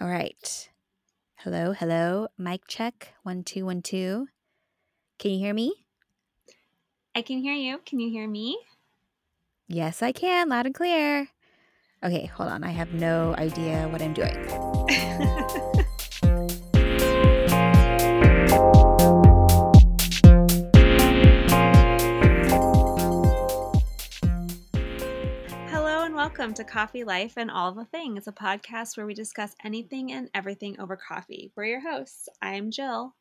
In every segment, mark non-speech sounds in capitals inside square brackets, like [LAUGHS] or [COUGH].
All right. Hello, hello. Mic check. One, two, one, two. Can you hear me? I can hear you. Can you hear me? Yes, I can. Loud and clear. Okay, hold on. I have no idea what I'm doing. [LAUGHS] welcome to Coffee Life and All the Things, a podcast where we discuss anything and everything over coffee. We're your hosts. I am Jill.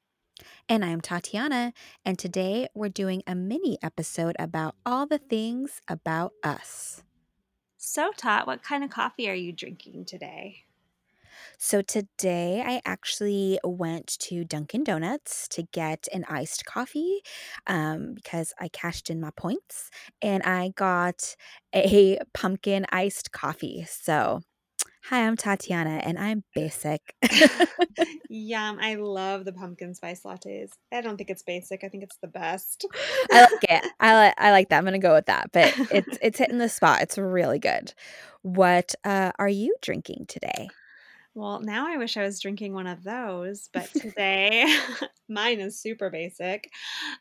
And I'm Tatiana, and today we're doing a mini episode about all the things about us. So, Tot, what kind of coffee are you drinking today? So today I actually went to Dunkin' Donuts to get an iced coffee um, because I cashed in my points and I got a [LAUGHS] pumpkin iced coffee. So, hi, I'm Tatiana and I'm basic. [LAUGHS] [LAUGHS] Yum. I love the pumpkin spice lattes. I don't think it's basic. I think it's the best. I like it. I like I like that. I'm gonna go with that. But it's it's hitting the spot. It's really good. What uh, are you drinking today? Well, now I wish I was drinking one of those, but today [LAUGHS] mine is super basic.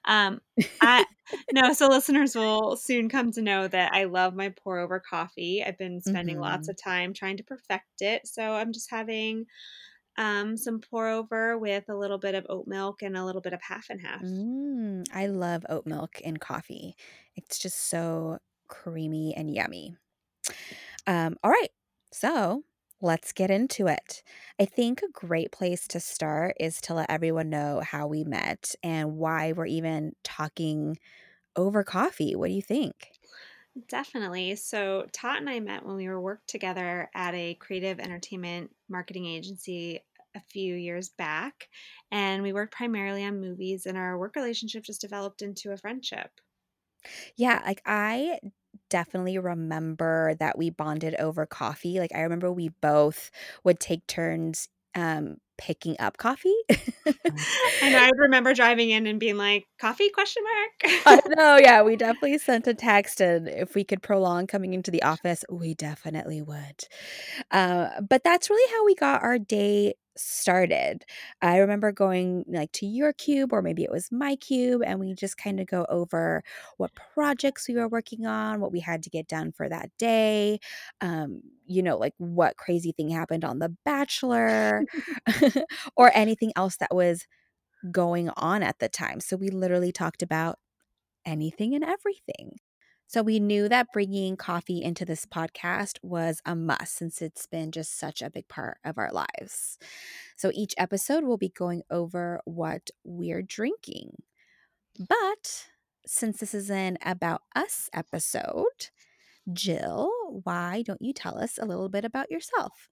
Um, I [LAUGHS] no, so listeners will soon come to know that I love my pour over coffee. I've been spending lots Mhm. of time trying to perfect it, so I'm just having um, some pour over with a little bit of oat milk and a little bit of half and half. Mm, I love oat milk in coffee. It's just so creamy and yummy. Um, all right, so let's get into it. I think a great place to start is to let everyone know how we met and why we're even talking over coffee. What do you think? Definitely. So Tot and I met when we were worked together at a creative entertainment marketing agency a few years back, and we worked primarily on movies, and our work relationship just developed into a friendship. Yeah, like I definitely remember that we bonded over coffee. Like I remember we both would take turns um picking up coffee. I know I remember driving in and being like, "Coffee?" question mark. I [LAUGHS] know, yeah, we definitely sent a text, and if we could prolong coming into the office, we definitely would. Uh, but that's really how we got our day started. I remember going, like, to your cube, or maybe it was my cube, and we just kinda go over what projects we were working on, what we had to get done for that day, um, you know, like, what crazy thing happened on The Bachelor, [LAUGHS] [LAUGHS] or anything else that was going on at the time. So we literally talked about anything and everything. So we knew that bringing coffee into this podcast was a must since it's been just such a big part of our lives. So each episode will be going over what we're drinking. But since this is an about us episode, Jill, why don't you tell us a little bit about yourself?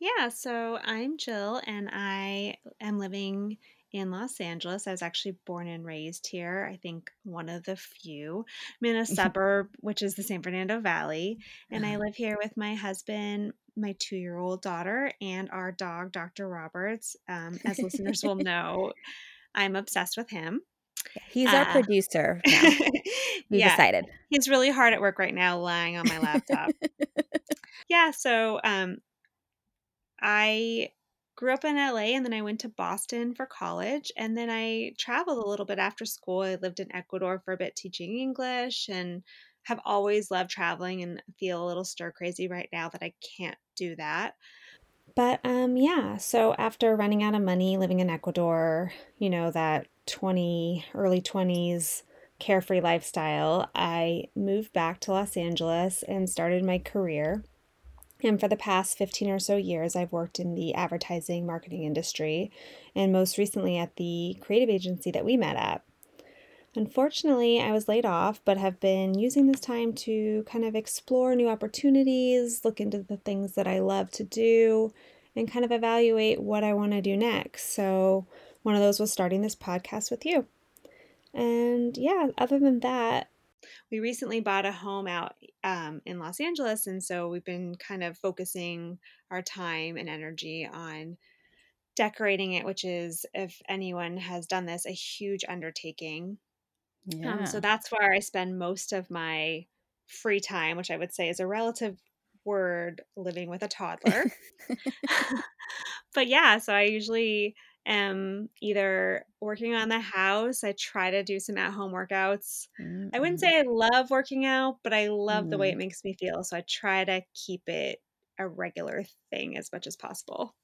Yeah, so I'm Jill and I am living in Los Angeles. I was actually born and raised here. I think one of the few. I'm in a suburb, which is the San Fernando Valley, and I live here with my husband, my two year old daughter, and our dog, Dr. Roberts. Um, as listeners will [LAUGHS] know, I'm obsessed with him. He's our Uh, producer [LAUGHS] now. We yeah, decided. he's really hard at work right now, lying on my laptop. [LAUGHS] Yeah, so um, I grew up in LA and then I went to Boston for college and then I traveled a little bit after school. I lived in Ecuador for a bit teaching English and have always loved traveling and feel a little stir crazy right now that I can't do that. But um yeah, so after running out of money living in Ecuador, you know, that 20 early 20s carefree lifestyle, I moved back to Los Angeles and started my career. And for the past 15 or so years, I've worked in the advertising marketing industry, and most recently at the creative agency that we met at. Unfortunately, I was laid off, but have been using this time to kind of explore new opportunities, look into the things that I love to do, and kind of evaluate what I want to do next. So, one of those was starting this podcast with you. And yeah, other than that, we recently bought a home out um, in Los Angeles, and so we've been kind of focusing our time and energy on decorating it, which is, if anyone has done this, a huge undertaking. Um, so that's where I spend most of my free time, which I would say is a relative word living with a toddler. [LAUGHS] [LAUGHS] but yeah, so I usually am either working on the house. I try to do some at home workouts. I wouldn't say I love working out, but I love the way it Mm. makes me feel. So I try to keep it a regular thing as much as possible.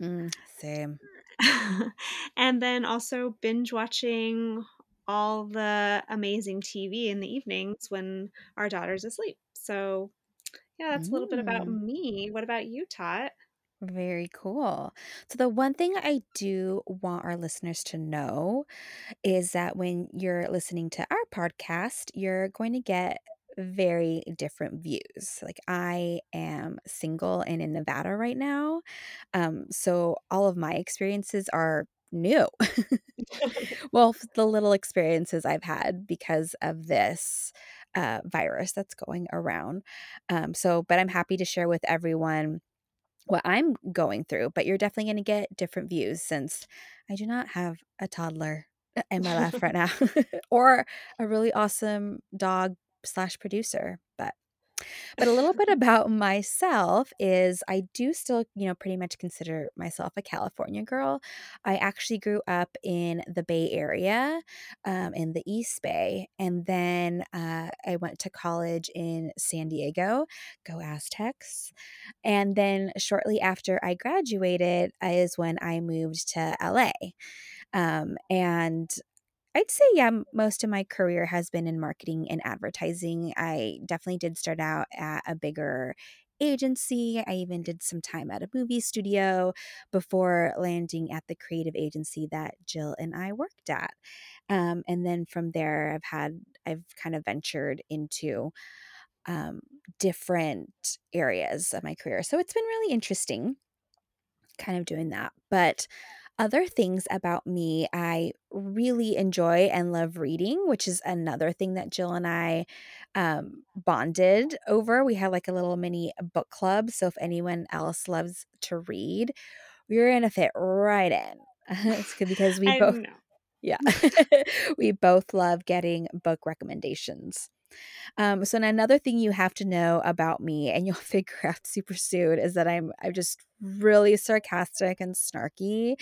Mm, same. [LAUGHS] and then also binge watching all the amazing TV in the evenings when our daughter's asleep. So, yeah, that's a little bit about Mm. me. What about you, Tot? Very cool. So, the one thing I do want our listeners to know is that when you're listening to our podcast, you're going to get very different views. Like, I am single and in Nevada right now. Um, so, all of my experiences are new. [LAUGHS] [LAUGHS] well, the little experiences I've had because of this uh, virus that's going around. Um, so, but I'm happy to share with everyone what I'm going through, but you're definitely gonna get different views since I do not have a toddler uh, in my life right [LAUGHS] now [LAUGHS] or a really awesome dog/producer, slash producer. but but a little bit [LAUGHS] about myself is I do still, you know, pretty much consider myself a California girl. I actually grew up in the Bay Area, um, in the East Bay, and then uh, I went to college in San Diego. Go Aztecs! And then shortly after I graduated is when I moved to LA. Um, and I'd say, yeah, most of my career has been in marketing and advertising. I definitely did start out at a bigger agency. I even did some time at a movie studio before landing at the creative agency that Jill and I worked at. Um, and then from there, I've had, I've kind of ventured into um, different areas of my career. So it's been really interesting kind of doing that. But other things about me, I really enjoy and love reading, which is another thing that Jill and I um, bonded over. We had like a little mini book club. So if anyone else loves to read, we're going to fit right in. [LAUGHS] it's good because we I both, know. yeah, [LAUGHS] [LAUGHS] we both love getting book recommendations. Um, so another thing you have to know about me, and you'll [LAUGHS] figure out super soon, is that I'm I'm just really sarcastic and snarky.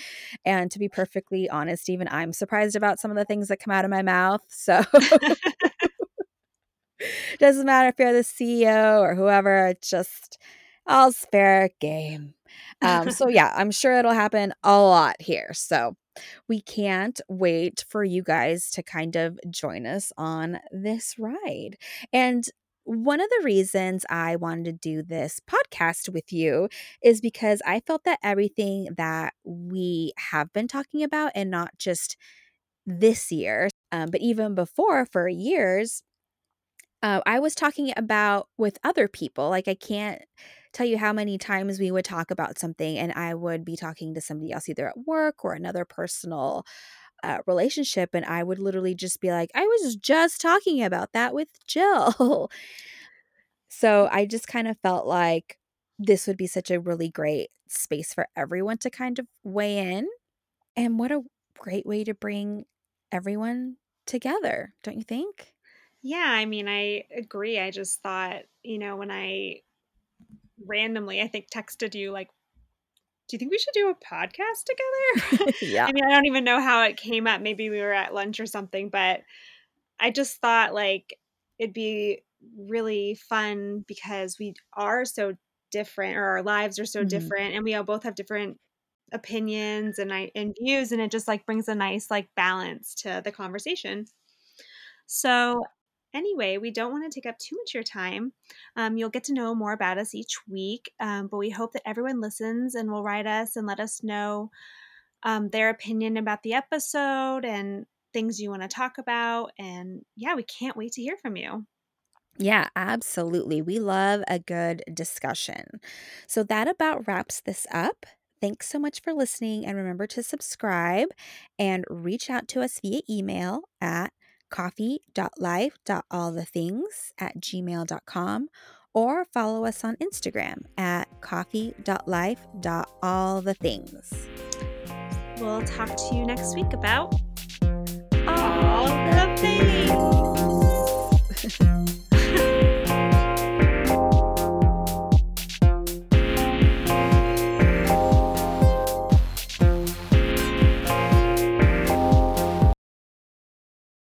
And to be perfectly honest, even I'm surprised about some of the things that come out of my mouth. So [LAUGHS] doesn't matter if you're the CEO or whoever, it's just all fair game. Um, so yeah, I'm sure it'll happen a lot here. So we can't wait for you guys to kind of join us on this ride. And one of the reasons I wanted to do this podcast with you is because I felt that everything that we have been talking about, and not just this year, um, but even before for years, uh, I was talking about with other people. Like, I can't tell you how many times we would talk about something and I would be talking to somebody else, either at work or another personal uh, relationship. And I would literally just be like, I was just talking about that with [LAUGHS] Jill. so I just kind of felt like this would be such a really great space for everyone to kind of weigh in. And what a great way to bring everyone together, don't you think? Yeah, I mean, I agree. I just thought, you know, when I randomly, I think, texted you, like, do you think we should do a podcast together? [LAUGHS] [LAUGHS] yeah. I mean, I don't even know how it came up. Maybe we were at lunch or something, but I just thought like it'd be really fun because we are so different or our lives are so Mhm. different and we all both have different opinions and I and views and it just like brings a nice like balance to the conversation. So anyway, we don't want to take up too much of your time. Um, you'll get to know more about us each week, um, but we hope that everyone listens and will write us and let us know um, their opinion about the episode and things you want to talk about. And yeah, we can't wait to hear from you. Yeah, absolutely. We love a good discussion. So that about wraps this up. Thanks so much for listening. And remember to subscribe and reach out to us via email at coffee.life.allthethings at gmail.com or follow us on Instagram at coffee.life.allthethings. We'll talk to you next week about All the things. [LAUGHS]